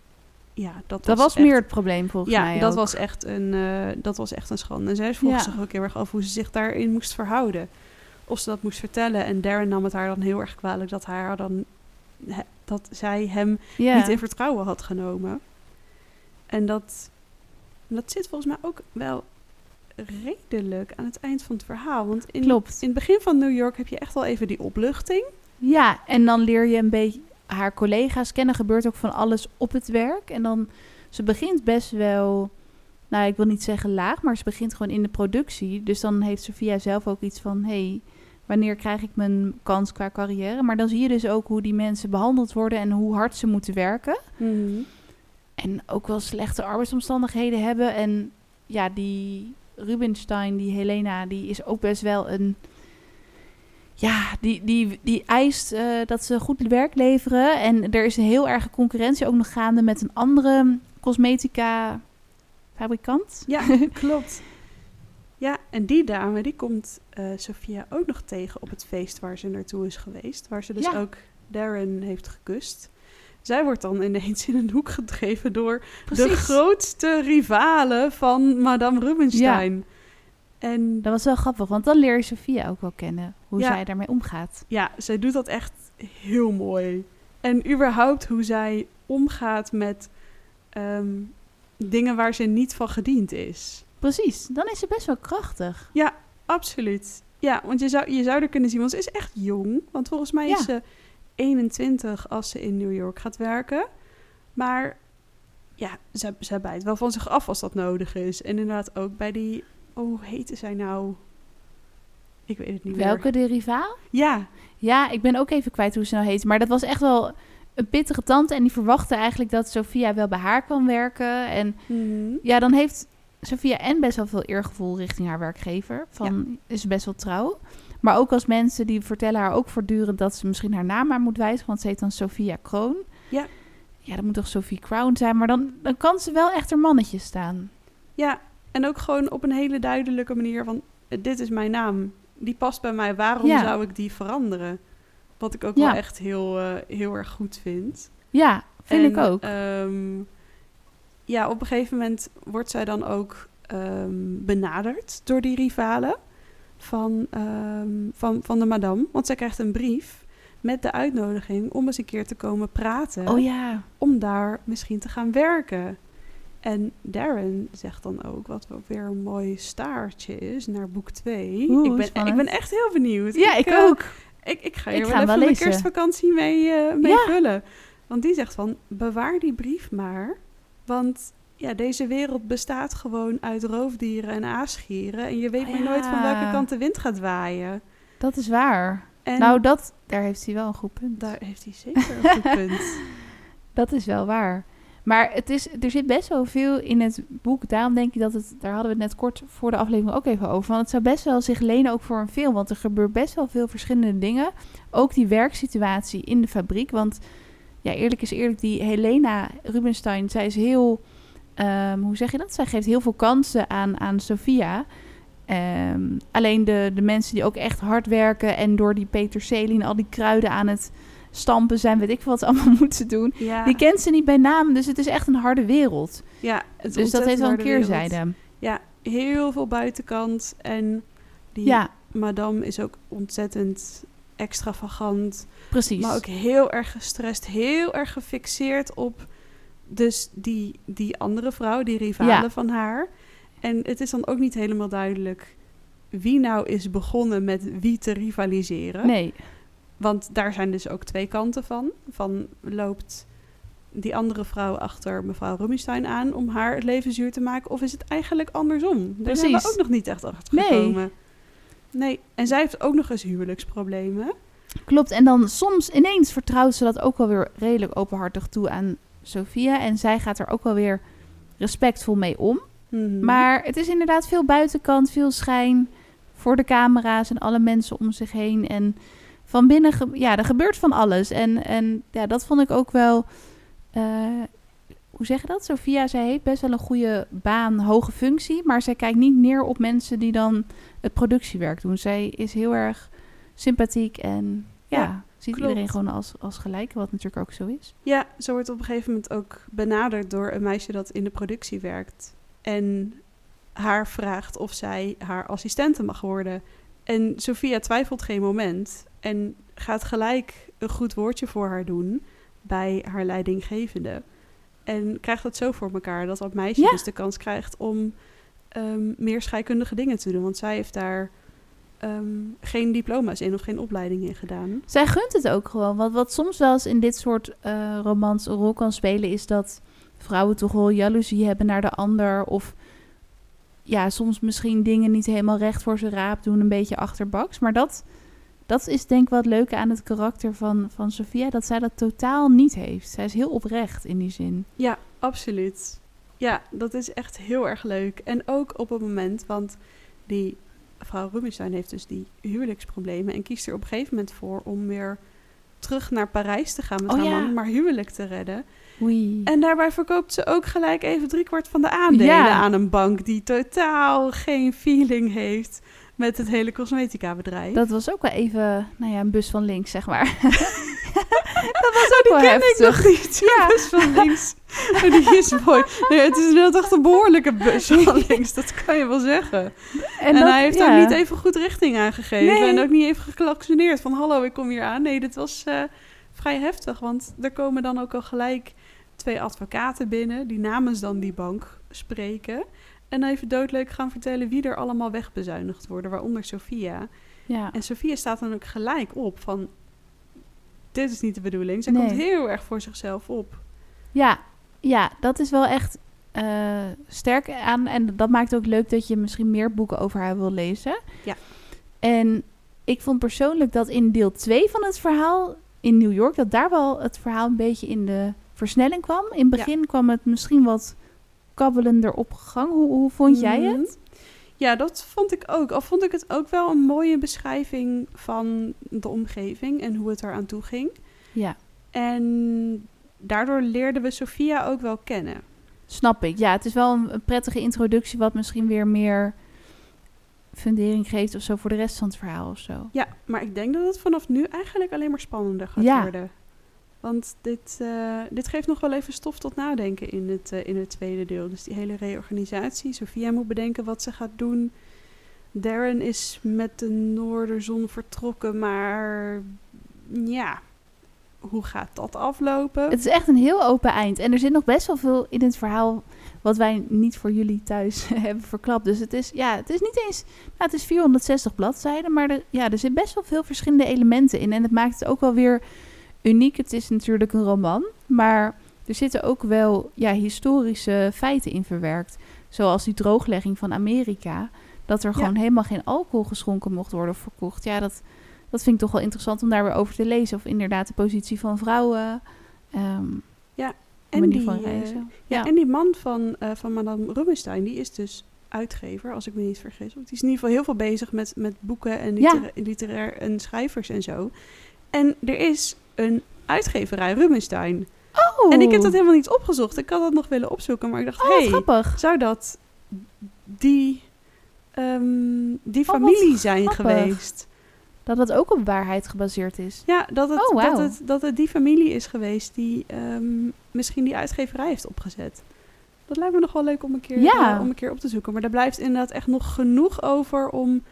Ja, dat, Dat was echt- meer het probleem volgens ja, mij dat ook. was, echt een, eh, dat was echt een schande. En zij vroeg Ja. zich ook heel erg af hoe ze zich daarin moest verhouden. Of ze dat moest vertellen. En Darren nam het haar dan heel erg kwalijk dat, haar dan, dat zij hem ja. niet in vertrouwen had genomen. En dat, dat zit volgens mij ook wel redelijk aan het eind van het verhaal. Want in, Klopt. in het begin van New York heb je echt wel even die opluchting. Ja, en dan leer je een beetje haar collega's kennen. Gebeurt ook van alles op het werk. En dan, ze begint best wel, nou ik wil niet zeggen laag, maar ze begint gewoon in de productie. Dus dan heeft Sophia zelf ook iets van, hey, wanneer krijg ik mijn kans qua carrière? Maar dan zie je dus ook hoe die mensen behandeld worden en hoe hard ze moeten werken. En ook wel slechte arbeidsomstandigheden hebben. En ja, die Rubinstein, die Helena, die is ook best wel een. Ja, die, die, die eist eh, dat ze goed werk leveren. En er is een heel erge concurrentie ook nog gaande met een andere cosmetica fabrikant. Ja, klopt. Ja, en die dame, die komt eh Sophia ook nog tegen op het feest waar ze naartoe is geweest. Waar ze dus Ja. ook Darren heeft gekust. Zij wordt dan ineens in een hoek gedreven door de grootste rivalen van Madame Rubinstein. En Dat was wel grappig, want dan leer je Sophia ook wel kennen. Hoe Ja. zij daarmee omgaat. ja, zij doet dat echt heel mooi. En überhaupt hoe zij omgaat met ehm, dingen waar ze niet van gediend is. Precies, dan is ze best wel krachtig. Absoluut. Ja, want je zou, je zou er kunnen zien, want ze is echt jong. Want volgens mij is Ja. ze 21 als ze in New York gaat werken. Maar ja, ze, ze bijt wel van zich af als dat nodig is. En inderdaad ook bij die... Oh, hoe heette zij nou? Ik weet het niet meer. Welke de rivaal? Ja, Ja, ik ben ook even kwijt hoe ze nou heet. Maar dat was echt wel een pittige tante. En die verwachtte eigenlijk dat Sophia wel bij haar kan werken. En Mhm. ja, dan heeft Sophia en best wel veel eergevoel richting haar werkgever. Van, is best wel trouw. Maar ook als mensen die vertellen haar ook voortdurend dat ze misschien haar naam maar moet wijzigen. Want ze heet dan Sophia Kroon. Ja. Ja, dat moet toch Sophie Crown zijn. Maar dan, dan kan ze wel echt haar mannetje staan. Ja, en ook gewoon op een hele duidelijke manier van... eh, Dit is mijn naam. Die past bij mij. Waarom Ja. zou ik die veranderen? Wat ik ook Ja. wel echt heel, eh, heel erg goed vind. Ja, vind En, ik ook. ehm, ja, op een gegeven moment wordt zij dan ook ehm, benaderd door die rivalen van, ehm, van, van de madame. Want zij krijgt een brief met de uitnodiging om eens een keer te komen praten. oh ja. Om daar misschien te gaan werken. En Darren zegt dan ook, wat ook weer een mooi staartje is, naar boek 2. Oeh, Ik ben, spannend. ik ben echt heel benieuwd. Ja, ik eh, ook. ik, ik ga hier wel even wel lezen. kerstvakantie mee, eh, mee Ja. vullen. Want die zegt van, bewaar die brief maar. Want ja, deze wereld bestaat gewoon uit roofdieren en aasgieren. En je weet Oh maar nooit van welke kant de wind gaat waaien. Dat is waar. En nou, dat, daar heeft hij wel een goed punt. daar heeft hij zeker een goed punt. Dat is wel waar. Maar het is, er zit best wel veel in het boek. Daarom denk ik dat het, daar hadden we het net kort voor de aflevering ook even over. Want het zou best wel zich lenen ook voor een film. Want er gebeurt best wel veel verschillende dingen. Ook die werksituatie in de fabriek. Want ja, eerlijk is eerlijk, die Helena Rubenstein, zij is heel, ehm, hoe zeg je dat? Zij geeft heel veel kansen aan, aan Sophia. Ehm, alleen de, de mensen die ook echt hard werken en door die peterselie en al die kruiden aan het stampen zijn, weet ik wat ze allemaal moeten doen. Ja, Die kent ze niet bij naam, dus het is echt een harde wereld. ja het Dus dat heeft wel een wereld. keerzijde. Ja, heel veel buitenkant. En die Ja, madame is ook ontzettend extravagant. precies. Maar ook heel erg gestrest, heel erg gefixeerd op dus die, die andere vrouw, die rivale Ja. van haar. En het is dan ook niet helemaal duidelijk wie nou is begonnen met wie te rivaliseren. Nee, Want daar zijn dus ook twee kanten van. Van loopt die andere vrouw achter mevrouw Rubinstein aan om haar het leven zuur te maken? Of is het eigenlijk andersom? Daar zijn we ook nog niet echt achter Nee. gekomen. Nee, en zij heeft ook nog eens huwelijksproblemen. klopt. En dan soms ineens vertrouwt ze dat ook wel weer redelijk openhartig toe aan Sophia. En zij gaat er ook wel weer respectvol mee om. Mhm. Maar het is inderdaad veel buitenkant, veel schijn voor de camera's en alle mensen om zich heen. En van binnen, ja, er gebeurt van alles. En, en ja, dat vond ik ook wel. eh, hoe zeg je dat? Sophia, zij heeft best wel een goede baan, hoge functie. Maar zij kijkt niet neer op mensen die dan het productiewerk doen. Zij is heel erg sympathiek en ja, Ja, ziet klopt. iedereen gewoon als, als gelijk. Wat natuurlijk ook zo is. Ja, ze wordt op een gegeven moment ook benaderd door een meisje dat in de productie werkt. En haar vraagt of zij haar assistente mag worden. En Sophia twijfelt geen moment en gaat gelijk een goed woordje voor haar doen bij haar leidinggevende. En krijgt het zo voor elkaar dat dat meisje Ja. dus de kans krijgt om ehm, meer scheikundige dingen te doen. Want zij heeft daar ehm, geen diploma's in of geen opleiding in gedaan. Zij gunt het ook gewoon. Want wat soms wel eens in dit soort eh, romans een rol kan spelen, is dat vrouwen toch wel jaloezie hebben naar de ander. Of ja, soms misschien dingen niet helemaal recht voor ze raap doen, een beetje achterbaks. Maar dat, dat is denk ik wat leuke aan het karakter van, van Sophia, dat zij dat totaal niet heeft. Zij is heel oprecht in die zin. Ja, absoluut. Ja, dat is echt heel erg leuk. En ook op het moment, want die vrouw Rubinstein heeft dus die huwelijksproblemen en kiest er op een gegeven moment voor om weer terug naar Parijs te gaan met Oh haar ja. man, om haar huwelijk te redden. Oei. En daarbij verkoopt ze ook gelijk even driekwart van de aandelen Ja. aan een bank die totaal geen feeling heeft met het hele cosmetica bedrijf. Dat was ook wel even, nou ja, een bus van links, zeg maar. dat was ook wel ken ik heftig. nog niet. Ja. Bus van links. Oh, die is mooi. Nee, het is inderdaad echt een behoorlijke bus van links. Dat kan je wel zeggen. En, dat- hij heeft ja. ook niet even goed richting aangegeven. Nee. En ook niet even geklaksoneerd van hallo, ik kom hier aan. Nee, dit was eh, vrij heftig, want er komen dan ook al gelijk twee advocaten binnen die namens dan die bank spreken. En even doodleuk gaan vertellen wie er allemaal wegbezuinigd worden, waaronder Sophia. Ja. En Sophia staat dan ook gelijk op van, dit is niet de bedoeling. Zij Nee. komt heel erg voor zichzelf op. Ja, ja, dat is wel echt eh, sterk aan. En dat maakt ook leuk dat je misschien meer boeken over haar wil lezen. Ja. En ik vond persoonlijk dat in deel 2 van het verhaal in New York, dat daar wel het verhaal een beetje in de versnelling kwam. In het begin kwam het misschien wat kabbelender op gang. Hoe, hoe vond jij Mhm. het? Ja, dat vond ik ook. Al vond ik het ook wel een mooie beschrijving van de omgeving en hoe het eraan toe ging. Ja, En daardoor leerden we Sophia ook wel kennen. snap ik. Ja, het is wel een, een prettige introductie, wat misschien weer meer fundering geeft of zo voor de rest van het verhaal of zo. Ja, maar ik denk dat het vanaf nu eigenlijk alleen maar spannender gaat Ja. worden. Want dit, eh, dit geeft nog wel even stof tot nadenken in het, eh, in het tweede deel. Dus die hele reorganisatie. Sophia moet bedenken wat ze gaat doen. Darren is met de Noorderzon vertrokken, maar ja, hoe gaat dat aflopen? Het is echt een heel open eind. En er zit nog best wel veel in het verhaal wat wij niet voor jullie thuis hebben verklapt. Dus het is, ja, het is niet eens... Nou, het is 460 bladzijden, maar er, ja, er zit best wel veel verschillende elementen in. En het maakt het ook wel weer uniek. Het is natuurlijk een roman, maar er zitten ook wel ja, historische feiten in verwerkt. Zoals die drooglegging van Amerika. Dat er Ja. gewoon helemaal geen alcohol geschonken mocht worden of verkocht. Ja, dat, dat vind ik toch wel interessant om daar weer over te lezen. Of inderdaad de positie van vrouwen. ehm En manier die, van eh, reizen. Ja, Ja. en die man van, eh, van Madame Rubinstein, die is dus uitgever, als ik me niet vergis. Want die is in ieder geval heel veel bezig met, met boeken en Ja. litera- literair en schrijvers en zo. En er is een uitgeverij, Rubinstein. Oh, En ik heb dat helemaal niet opgezocht. Ik had dat nog willen opzoeken, maar ik dacht, oh, hey, grappig. zou dat die, ehm, die Oh, familie zijn grappig. geweest? Dat het ook op waarheid gebaseerd is. Ja, dat het, Oh, dat, het, dat het die familie is geweest die ehm, misschien die uitgeverij heeft opgezet. Dat lijkt me nog wel leuk om een, keer, Ja. eh, om een keer op te zoeken. Maar daar blijft inderdaad echt nog genoeg over om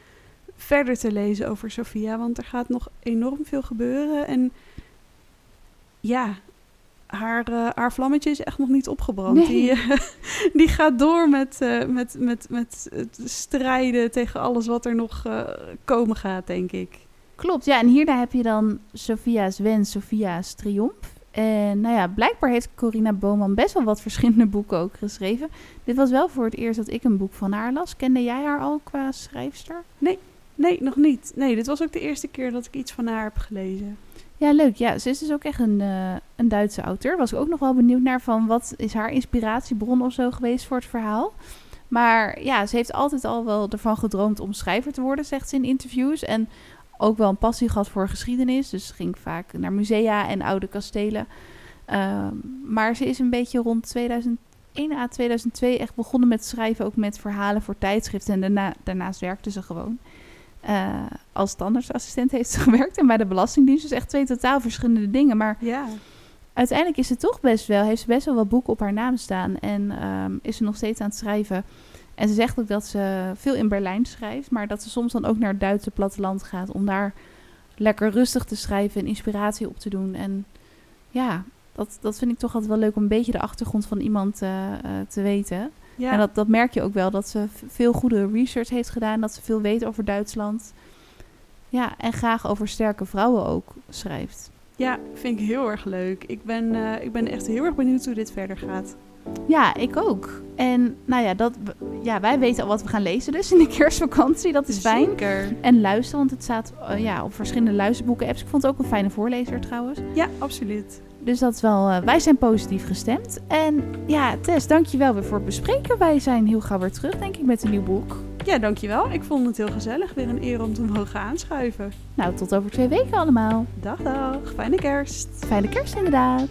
verder te lezen over Sophia. Want er gaat nog enorm veel gebeuren. En ja, haar, eh, haar vlammetje is echt nog niet opgebrand. Nee. Die, eh, die gaat door met, eh, met, met, met het strijden tegen alles wat er nog komen gaat, denk ik. Klopt, ja. En hierna heb je dan Sophia's Wens, Sophia's Triomf. En nou ja, blijkbaar heeft Corina Boman best wel wat verschillende boeken ook geschreven. Dit was wel voor het eerst dat ik een boek van haar las. Kende jij haar al qua schrijfster? Nee, nog niet. Nee, dit was ook de eerste keer dat ik iets van haar heb gelezen. Ja, leuk. Ja, ze is dus ook echt een, eh, een Duitse auteur. Was ik ook nog wel benieuwd naar van wat is haar inspiratiebron of zo geweest voor het verhaal. Maar ja, ze heeft altijd al wel ervan gedroomd om schrijver te worden, zegt ze in interviews. En ook wel een passie gehad voor geschiedenis. Dus ging vaak naar musea en oude kastelen. Ehm, maar ze is een beetje rond 2001 à 2002 echt begonnen met schrijven, ook met verhalen voor tijdschriften. En daarna, daarnaast werkte ze gewoon. Eh, als standaardassistent heeft ze gewerkt en bij de Belastingdienst. Dus echt twee totaal verschillende dingen. Maar Ja. uiteindelijk is ze toch best wel, heeft ze best wel wat boeken op haar naam staan. En ehm, is ze nog steeds aan het schrijven. En ze zegt ook dat ze veel in Berlijn schrijft. Maar dat ze soms dan ook naar het Duitse platteland gaat. Om daar lekker rustig te schrijven en inspiratie op te doen. En ja, dat, dat vind ik toch altijd wel leuk om een beetje de achtergrond van iemand eh, eh, te weten. Ja. En dat, dat merk je ook wel, dat ze veel goede research heeft gedaan, dat ze veel weet over Duitsland. Ja, en graag over sterke vrouwen ook schrijft. ja, vind ik heel erg leuk. Ik ben, eh, ik ben echt heel erg benieuwd hoe dit verder gaat. Ja, ik ook. En nou ja, dat, ja, wij weten al wat we gaan lezen dus in de kerstvakantie. Dat is fijn. Zeker. En luisteren, want het staat eh, ja, op verschillende luisterboeken-apps. Ik vond het ook een fijne voorlezer trouwens. Ja, absoluut. Dus dat is wel, eh, wij zijn positief gestemd. En ja, Tess, dankjewel weer voor het bespreken. Wij zijn heel gauw weer terug, denk ik, met een nieuw boek. Ja, dankjewel. Ik vond het heel gezellig. Weer een eer om te mogen aanschuiven. Nou, tot over twee weken allemaal. Dag, dag. Fijne kerst. Fijne kerst inderdaad.